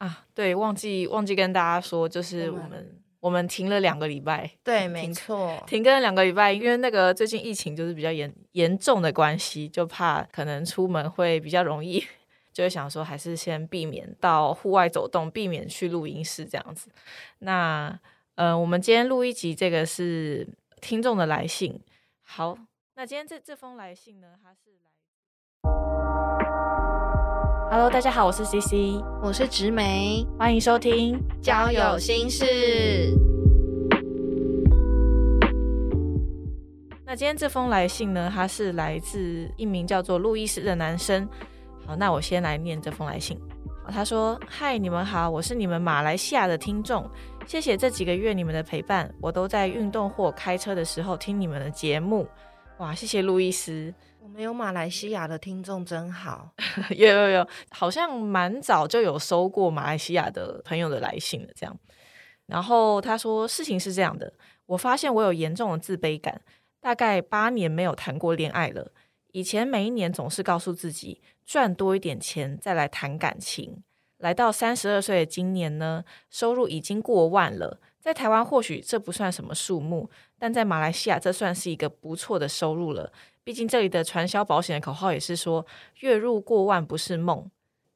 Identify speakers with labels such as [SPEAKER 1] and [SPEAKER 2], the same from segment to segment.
[SPEAKER 1] 啊，对，忘记忘记跟大家说，就是我们我们停了两个礼拜，
[SPEAKER 2] 对，没错，
[SPEAKER 1] 停更两个礼拜，因为那个最近疫情就是比较严严重的关系，就怕可能出门会比较容易，就会想说还是先避免到户外走动，避免去录音室这样子。那呃，我们今天录一集，这个是听众的来信。好，那今天这这封来信呢，它是来。Hello，大家好，我是 CC，
[SPEAKER 2] 我是植梅，
[SPEAKER 1] 欢迎收听
[SPEAKER 2] 交友心事。
[SPEAKER 1] 那今天这封来信呢，它是来自一名叫做路易斯的男生。好，那我先来念这封来信。他说：“嗨，你们好，我是你们马来西亚的听众，谢谢这几个月你们的陪伴，我都在运动或开车的时候听你们的节目。哇，谢谢路易斯。”
[SPEAKER 2] 我们有马来西亚的听众真好，
[SPEAKER 1] 有有有，好像蛮早就有收过马来西亚的朋友的来信了。这样，然后他说事情是这样的，我发现我有严重的自卑感，大概八年没有谈过恋爱了。以前每一年总是告诉自己赚多一点钱再来谈感情，来到三十二岁的今年呢，收入已经过万了。在台湾或许这不算什么数目，但在马来西亚这算是一个不错的收入了。毕竟这里的传销保险的口号也是说月入过万不是梦。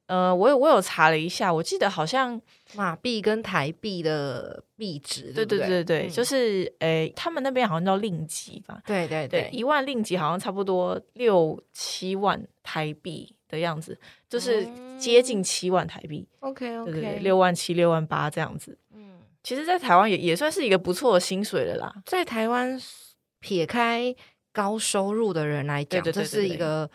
[SPEAKER 1] 呃，我有我有查了一下，我记得好像
[SPEAKER 2] 马币跟台币的币值，
[SPEAKER 1] 对对对对，就是诶，他们那边好像叫令吉吧？
[SPEAKER 2] 对对对，
[SPEAKER 1] 一万令吉好像差不多六七万台币的样子，就是接近七万台币。
[SPEAKER 2] OK OK，
[SPEAKER 1] 六万七六万八这样子。嗯，其实，在台湾也也算是一个不错的薪水了啦。
[SPEAKER 2] 在台湾撇开。高收入的人来讲，这是一个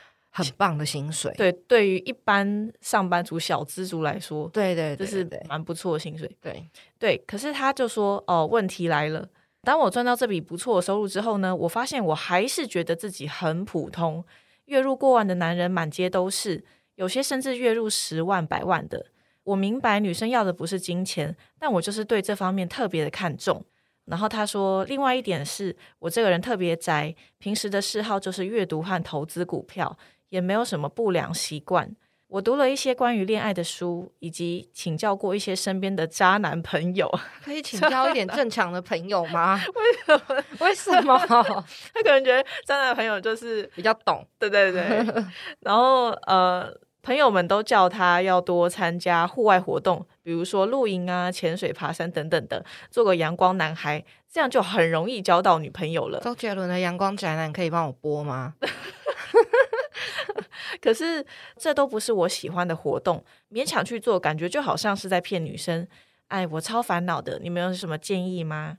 [SPEAKER 2] 很棒的薪水。
[SPEAKER 1] 对，对于一般上班族、小资族来说，
[SPEAKER 2] 对对，
[SPEAKER 1] 这是蛮不错的薪水。
[SPEAKER 2] 对
[SPEAKER 1] 对，可是他就说：“哦，问题来了。当我赚到这笔不错的收入之后呢，我发现我还是觉得自己很普通。月入过万的男人满街都是，有些甚至月入十万、百万的。我明白女生要的不是金钱，但我就是对这方面特别的看重。”然后他说，另外一点是我这个人特别宅，平时的嗜好就是阅读和投资股票，也没有什么不良习惯。我读了一些关于恋爱的书，以及请教过一些身边的渣男朋友。
[SPEAKER 2] 可以请教一点正常的朋友吗？
[SPEAKER 1] 为什么？
[SPEAKER 2] 为什么？
[SPEAKER 1] 他可能觉得渣男朋友就是
[SPEAKER 2] 比较懂。
[SPEAKER 1] 对对对。然后呃。朋友们都叫他要多参加户外活动，比如说露营啊、潜水、爬山等等的，做个阳光男孩，这样就很容易交到女朋友了。
[SPEAKER 2] 周杰伦的《阳光宅男》可以帮我播吗？
[SPEAKER 1] 可是这都不是我喜欢的活动，勉强去做，感觉就好像是在骗女生。哎，我超烦恼的，你们有什么建议吗？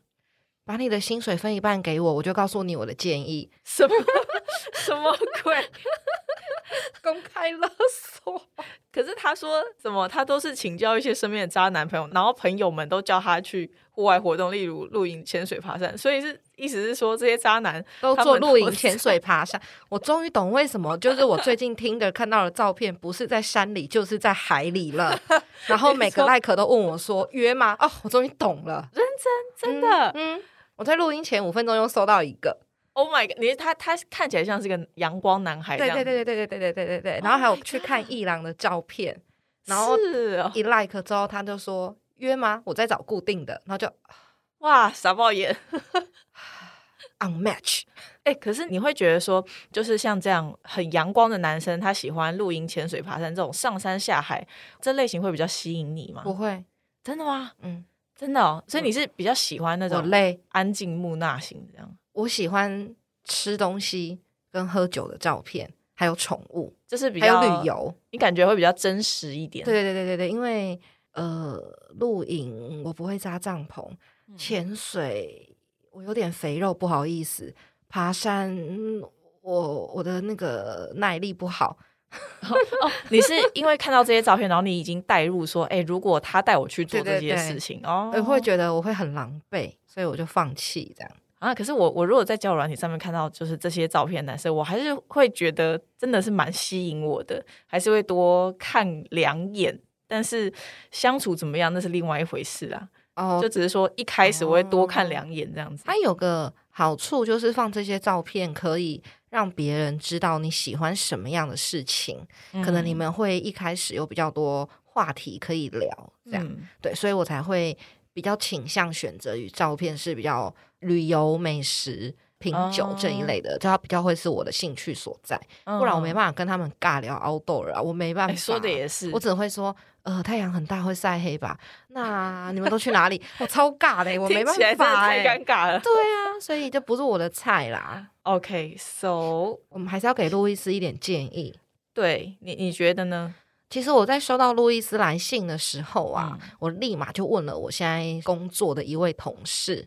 [SPEAKER 2] 把你的薪水分一半给我，我就告诉你我的建议。
[SPEAKER 1] 什么 什么鬼？
[SPEAKER 2] 公开勒索？
[SPEAKER 1] 可是他说什么？他都是请教一些身边的渣男朋友，然后朋友们都叫他去户外活动，例如露营、潜水、爬山。所以是意思是说，这些渣男
[SPEAKER 2] 都做露营、潜水、爬山。我终于懂为什么，就是我最近听的看到的照片，不是在山里，就是在海里了。然后每个赖可都问我说：“约吗？”哦，我终于懂了，
[SPEAKER 1] 认真，真的，
[SPEAKER 2] 嗯。我在录音前五分钟又收到一个
[SPEAKER 1] ，Oh my god！你他他看起来像是个阳光男孩，
[SPEAKER 2] 对对对对对对对对对对对。然后还有去看艺郎的照片，然后一 like 之后他就说约吗？我在找固定的，然后就
[SPEAKER 1] 哇傻爆眼，
[SPEAKER 2] unmatch。
[SPEAKER 1] 哎，可是你会觉得说，就是像这样很阳光的男生，他喜欢露营、潜水、爬山这种上山下海这类型会比较吸引你吗？
[SPEAKER 2] 不会，
[SPEAKER 1] 真的吗？嗯。真的哦，所以你是比较喜欢那种
[SPEAKER 2] 累、
[SPEAKER 1] 安静、木讷型这样。
[SPEAKER 2] 我喜欢吃东西跟喝酒的照片，还有宠物，
[SPEAKER 1] 就是比较
[SPEAKER 2] 旅游，
[SPEAKER 1] 你感觉会比较真实一点。
[SPEAKER 2] 对对对对对，因为呃，露营我不会扎帐篷，潜水我有点肥肉，不好意思，爬山我我的那个耐力不好。
[SPEAKER 1] 哦，你是因为看到这些照片，然后你已经带入说，哎，如果他带我去做这些事情，哦，
[SPEAKER 2] 我会觉得我会很狼狈，所以我就放弃这样
[SPEAKER 1] 啊。可是我我如果在交友软体上面看到就是这些照片，男生我还是会觉得真的是蛮吸引我的，还是会多看两眼。但是相处怎么样，那是另外一回事啊。哦，就只是说一开始我会多看两眼这样子。
[SPEAKER 2] 它有个好处就是放这些照片可以。让别人知道你喜欢什么样的事情，可能你们会一开始有比较多话题可以聊，这样、
[SPEAKER 1] 嗯
[SPEAKER 2] 对，所以我才会比较倾向选择与照片是比较旅游、美食、品酒这一
[SPEAKER 1] 哦
[SPEAKER 2] 类的，就它比较会是我的兴趣所在，不然我没
[SPEAKER 1] 嗯
[SPEAKER 2] 办法跟他们尬聊 outdoor 啊，我没办法。
[SPEAKER 1] 哎说的也是，
[SPEAKER 2] 我只会说，呃，太阳很大会晒黑吧？那你们都去哪里？我超尬的欸、我没办法哎、
[SPEAKER 1] 太尴尬了。
[SPEAKER 2] 对啊，所以就不是我的菜啦。
[SPEAKER 1] OK，so、
[SPEAKER 2] 我们还是要给路易斯一点建议。
[SPEAKER 1] 对你你觉得呢？
[SPEAKER 2] 其实我在收到路易斯来信的时候啊，
[SPEAKER 1] 嗯
[SPEAKER 2] 我立马就问了我现在工作的一位同事，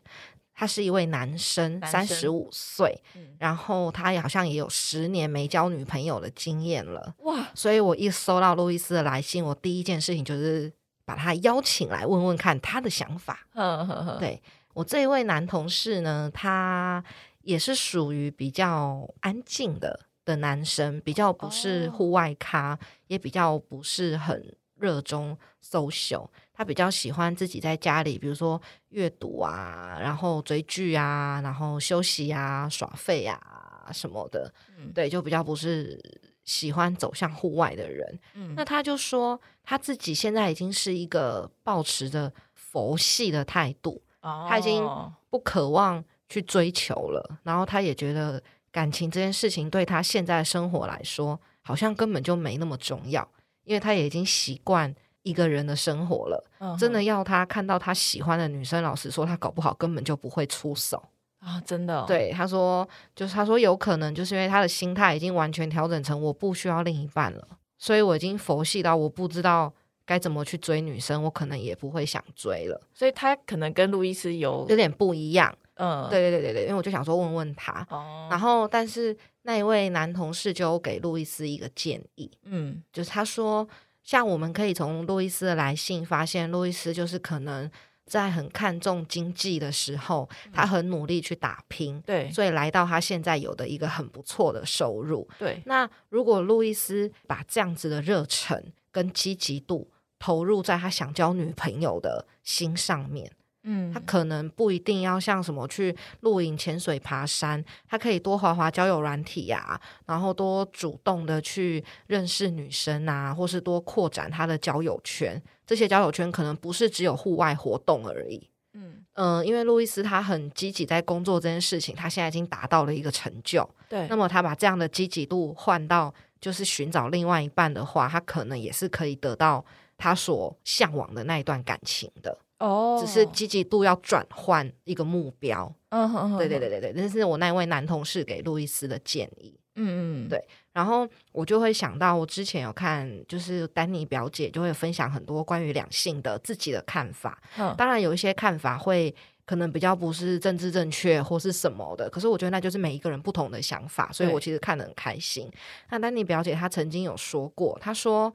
[SPEAKER 2] 他是一位
[SPEAKER 1] 男生，
[SPEAKER 2] 三十五岁，
[SPEAKER 1] 嗯
[SPEAKER 2] 然后他也好像也有十年没交女朋友的经验了。
[SPEAKER 1] 哇，
[SPEAKER 2] 所以我一收到路易斯的来信，我第一件事情就是把他邀请来问问看他的想法。
[SPEAKER 1] 呵呵呵，
[SPEAKER 2] 对我这一位男同事呢，他也是属于比较安静的的男生，比较不是
[SPEAKER 1] 哦
[SPEAKER 2] 户外咖，也比较不是很热衷 social。他比较喜欢自己在家里，比如说阅读啊，然后追剧啊，然后休息啊、耍废啊什么的。
[SPEAKER 1] 嗯
[SPEAKER 2] 对，就比较不是喜欢走向户外的人。
[SPEAKER 1] 嗯
[SPEAKER 2] 那他就说他自己现在已经是一个抱持着佛系的态度，他已经
[SPEAKER 1] 哦
[SPEAKER 2] 不渴望去追求了，然后他也觉得感情这件事情对他现在的生活来说，好像根本就没那么重要，因为他也已经习惯一个人的生活了。
[SPEAKER 1] 嗯
[SPEAKER 2] 真的要他看到他喜欢的女生，老实说，他搞不好根本就不会出手。
[SPEAKER 1] 啊，真的、哦，
[SPEAKER 2] 对，他说，就是他说有可能就是因为他的心态已经完全调整成我不需要另一半了，所以我已经佛系到我不知道该怎么去追女生，我可能也不会想追了，
[SPEAKER 1] 所以他可能跟路易斯有
[SPEAKER 2] 有点不一样。
[SPEAKER 1] 嗯，
[SPEAKER 2] 对对对对对，因为我就想说问问他，
[SPEAKER 1] 哦，
[SPEAKER 2] 然后但是那一位男同事就给路易斯一个建议，
[SPEAKER 1] 嗯
[SPEAKER 2] 就是他说，像我们可以从路易斯的来信发现，路易斯就是可能在很看重经济的时候，他很努力去打拼，
[SPEAKER 1] 对。
[SPEAKER 2] 所以来到他现在有的一个很不错的收入。
[SPEAKER 1] 对，
[SPEAKER 2] 那如果路易斯把这样子的热忱跟积极度投入在他想交女朋友的心上面，
[SPEAKER 1] 嗯
[SPEAKER 2] 他可能不一定要像什么去露营、潜水、爬山，他可以多滑滑交友软体呀、然后多主动的去认识女生啊，或是多扩展他的交友圈。这些交友圈可能不是只有户外活动而已。
[SPEAKER 1] 嗯
[SPEAKER 2] 嗯、因为路易斯他很积极在工作这件事情，他现在已经达到了一个成就。
[SPEAKER 1] 对，
[SPEAKER 2] 那么他把这样的积极度换到就是寻找另外一半的话，他可能也是可以得到他所向往的那一段感情的。
[SPEAKER 1] 哦，
[SPEAKER 2] 只是积极度要转换一个目标。
[SPEAKER 1] 嗯哼哼，
[SPEAKER 2] 对对对对对，这是我那位男同事给路易斯的建议。
[SPEAKER 1] 嗯嗯，
[SPEAKER 2] 对然后我就会想到，我之前有看，就是丹尼表姐就会分享很多关于两性的自己的看法。
[SPEAKER 1] 嗯
[SPEAKER 2] 当然有一些看法会可能比较不是政治正确或是什么的，可是我觉得那就是每一个人不同的想法，所以我其实看得很开心。那丹尼表姐她曾经有说过，她说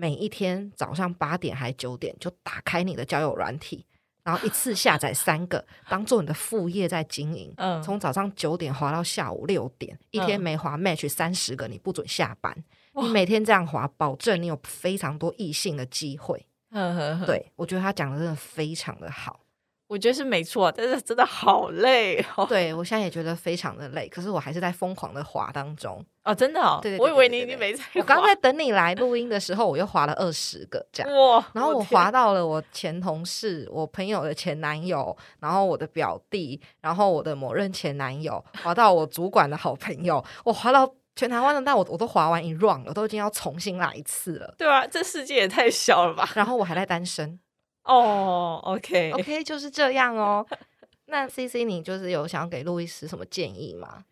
[SPEAKER 2] 每一天早上八点还九点就打开你的交友软体，然后一次下载三个，当做你的副业在经营。
[SPEAKER 1] 嗯，
[SPEAKER 2] 从早上九点滑到下午六点，一天
[SPEAKER 1] 嗯
[SPEAKER 2] 没滑 match 三十个，你不准下班。你每天这样滑，保证你有非常多异性的机会。
[SPEAKER 1] 呵呵呵，
[SPEAKER 2] 对我觉得他讲的真的非常的好。
[SPEAKER 1] 我觉得是没错，但是真的好累哦。
[SPEAKER 2] 对我现在也觉得非常的累，可是我还是在疯狂的滑当中。
[SPEAKER 1] 哦，真的哦，
[SPEAKER 2] 对对对
[SPEAKER 1] 我以为你已经没在
[SPEAKER 2] 我刚
[SPEAKER 1] 滑
[SPEAKER 2] 在等你来录音的时候，我又滑了二十个这样。
[SPEAKER 1] 哇，
[SPEAKER 2] 然后我
[SPEAKER 1] 天
[SPEAKER 2] 滑到了我前同事、我朋友的前男友，然后我的表弟，然后我的某任前男友，滑到我主管的好朋友，我滑到全台湾的，但我我都滑完一 round 了，我都已经要重新来一次了。
[SPEAKER 1] 对啊，这世界也太小了吧？
[SPEAKER 2] 然后我还在单身
[SPEAKER 1] 哦
[SPEAKER 2] ，OK，，OK，就是这样哦。那 C C，你就是有想要给路易斯什么建议吗？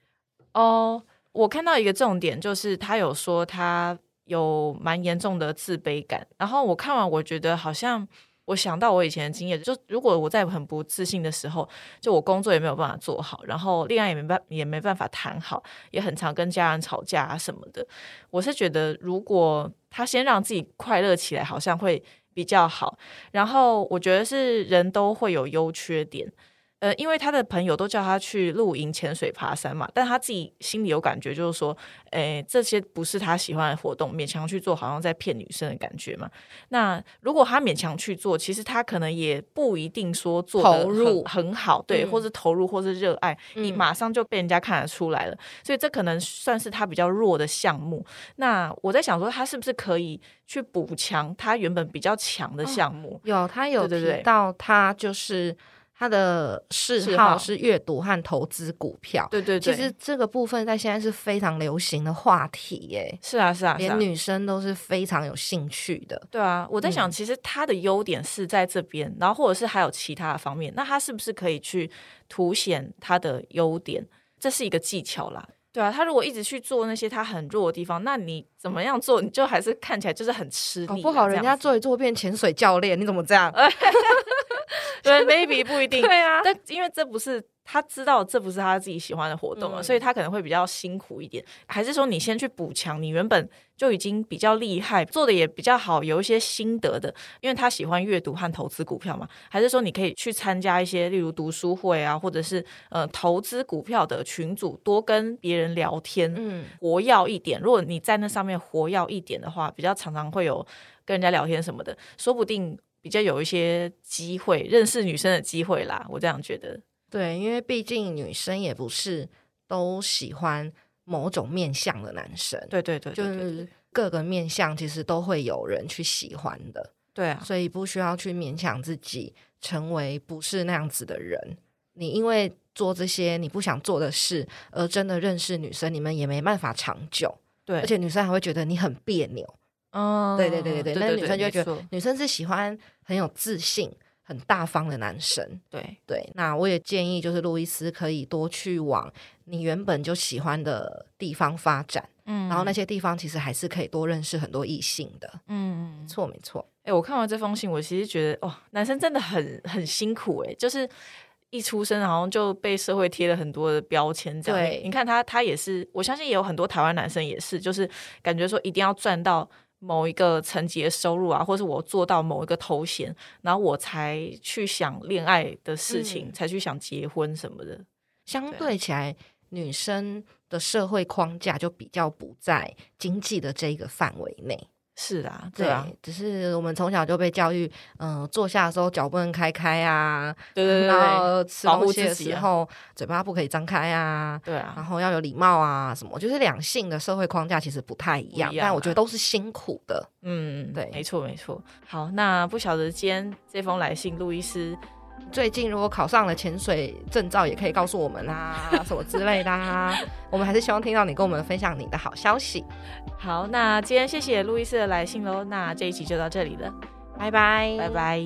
[SPEAKER 1] 哦，我看到一个重点，就是他有说他有蛮严重的自卑感，然后我看完，我觉得好像我想到我以前的经验，就如果我在很不自信的时候，就我工作也没有办法做好，然后恋爱也没办也没办法谈好，也很常跟家人吵架啊什么的。我是觉得，如果他先让自己快乐起来，好像会比较好。然后我觉得是人都会有优缺点。呃，因为他的朋友都叫他去露营、潜水、爬山嘛，但他自己心里有感觉，就是说，诶，这些不是他喜欢的活动，勉强去做，好像在骗女生的感觉嘛。那如果他勉强去做，其实他可能也不一定说做
[SPEAKER 2] 投入
[SPEAKER 1] 很好，对，
[SPEAKER 2] 嗯
[SPEAKER 1] 或是投入，或是热爱，你
[SPEAKER 2] 嗯
[SPEAKER 1] 马上就被人家看得出来了。所以这可能算是他比较弱的项目。那我在想说，他是不是可以去补强他原本比较强的项目？
[SPEAKER 2] 有他有提到，他就是他的嗜
[SPEAKER 1] 嗜好
[SPEAKER 2] 好是阅读和投资股票。
[SPEAKER 1] 对对对，
[SPEAKER 2] 其实这个部分在现在是非常流行的话题耶，
[SPEAKER 1] 是啊是啊，是啊
[SPEAKER 2] 连女生都是非常有兴趣的。
[SPEAKER 1] 对啊，我在
[SPEAKER 2] 嗯
[SPEAKER 1] 想，其实他的优点是在这边，然后或者是还有其他的方面，那他是不是可以去凸显他的优点？这是一个技巧啦。对啊，他如果一直去做那些他很弱的地方，那你怎么样做，你就还是看起来就是很吃力啊。
[SPEAKER 2] 搞不好人家做一做变潜水教练，你怎么这样？
[SPEAKER 1] 对，maybe 不一定。
[SPEAKER 2] 对啊，
[SPEAKER 1] 但因为这不是他知道这不是他自己喜欢的活动啊，
[SPEAKER 2] 嗯
[SPEAKER 1] 所以他可能会比较辛苦一点。还是说你先去补强你原本就已经比较厉害，做的也比较好，有一些心得的，因为他喜欢阅读和投资股票嘛。还是说你可以去参加一些例如读书会啊，或者是呃投资股票的群组，多跟别人聊天，
[SPEAKER 2] 嗯，
[SPEAKER 1] 活跃一点。如果你在那上面活跃一点的话，比较常常会有跟人家聊天什么的，说不定比较有一些机会认识女生的机会啦。我这样觉得。
[SPEAKER 2] 对，因为毕竟女生也不是都喜欢某种面相的男生，
[SPEAKER 1] 对对对，
[SPEAKER 2] 就
[SPEAKER 1] 对对
[SPEAKER 2] 是各个面相其实都会有人去喜欢的，
[SPEAKER 1] 对啊，
[SPEAKER 2] 所以不需要去勉强自己成为不是那样子的人。你因为做这些你不想做的事，而真的认识女生，你们也没办法长久，
[SPEAKER 1] 对，
[SPEAKER 2] 而且女生还会觉得你很别扭。
[SPEAKER 1] 嗯，
[SPEAKER 2] 对对对对对，那女生就会觉得女生是喜欢很有自信、很大方的男生。
[SPEAKER 1] 对
[SPEAKER 2] 对，那我也建议就是路易斯可以多去往你原本就喜欢的地方发展，
[SPEAKER 1] 嗯
[SPEAKER 2] 然后那些地方其实还是可以多认识很多异性的。
[SPEAKER 1] 嗯
[SPEAKER 2] 没，错，没错。
[SPEAKER 1] 哎、我看完这封信，我其实觉得，哦，男生真的很很辛苦、哎，就是一出生好像就被社会贴了很多的标签，这样。
[SPEAKER 2] 对
[SPEAKER 1] 你看他，他也是，我相信也有很多台湾男生也是，就是感觉说一定要赚到。某一个层级的收入啊，或是我做到某一个头衔，然后我才去想恋爱的事情，
[SPEAKER 2] 嗯
[SPEAKER 1] 才去想结婚什么的。
[SPEAKER 2] 相
[SPEAKER 1] 对
[SPEAKER 2] 起来，女生的社会框架就比较不在经济的这一个范围内。
[SPEAKER 1] 是啊，对啊，
[SPEAKER 2] 只是我们从小就被教育，嗯、坐下的时候脚不能开开啊，
[SPEAKER 1] 对对对
[SPEAKER 2] 然
[SPEAKER 1] 对
[SPEAKER 2] 后吃东西的时候、嘴巴不可以张开啊，
[SPEAKER 1] 对啊
[SPEAKER 2] 然，后要有礼貌啊，什么，就是两性的社会框架其实不太一样，
[SPEAKER 1] 一样啊
[SPEAKER 2] 但我觉得都是辛苦的。
[SPEAKER 1] 嗯，
[SPEAKER 2] 对
[SPEAKER 1] 没错没错。好，那不晓得今天这封来信，路易斯
[SPEAKER 2] 最近如果考上了潜水证照，也可以告诉我们啊，什么之类的啊。我们还是希望听到你跟我们分享你的好消息。
[SPEAKER 1] 好，那今天谢谢路易斯的来信喽。那这一集就到这里了，
[SPEAKER 2] 拜拜，
[SPEAKER 1] 拜。拜。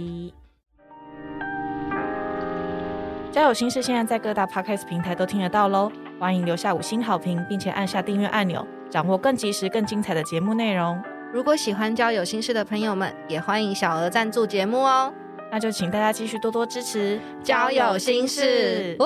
[SPEAKER 1] 交友心事现在在各大 podcast 平台都听得到喽，欢迎留下五星好评，并且按下订阅按钮，掌握更及时、更精彩的节目内容。
[SPEAKER 2] 如果喜欢交友心事的朋友们，也欢迎小额赞助节目哦。
[SPEAKER 1] 那就请大家继续多多支持
[SPEAKER 2] 交友心事！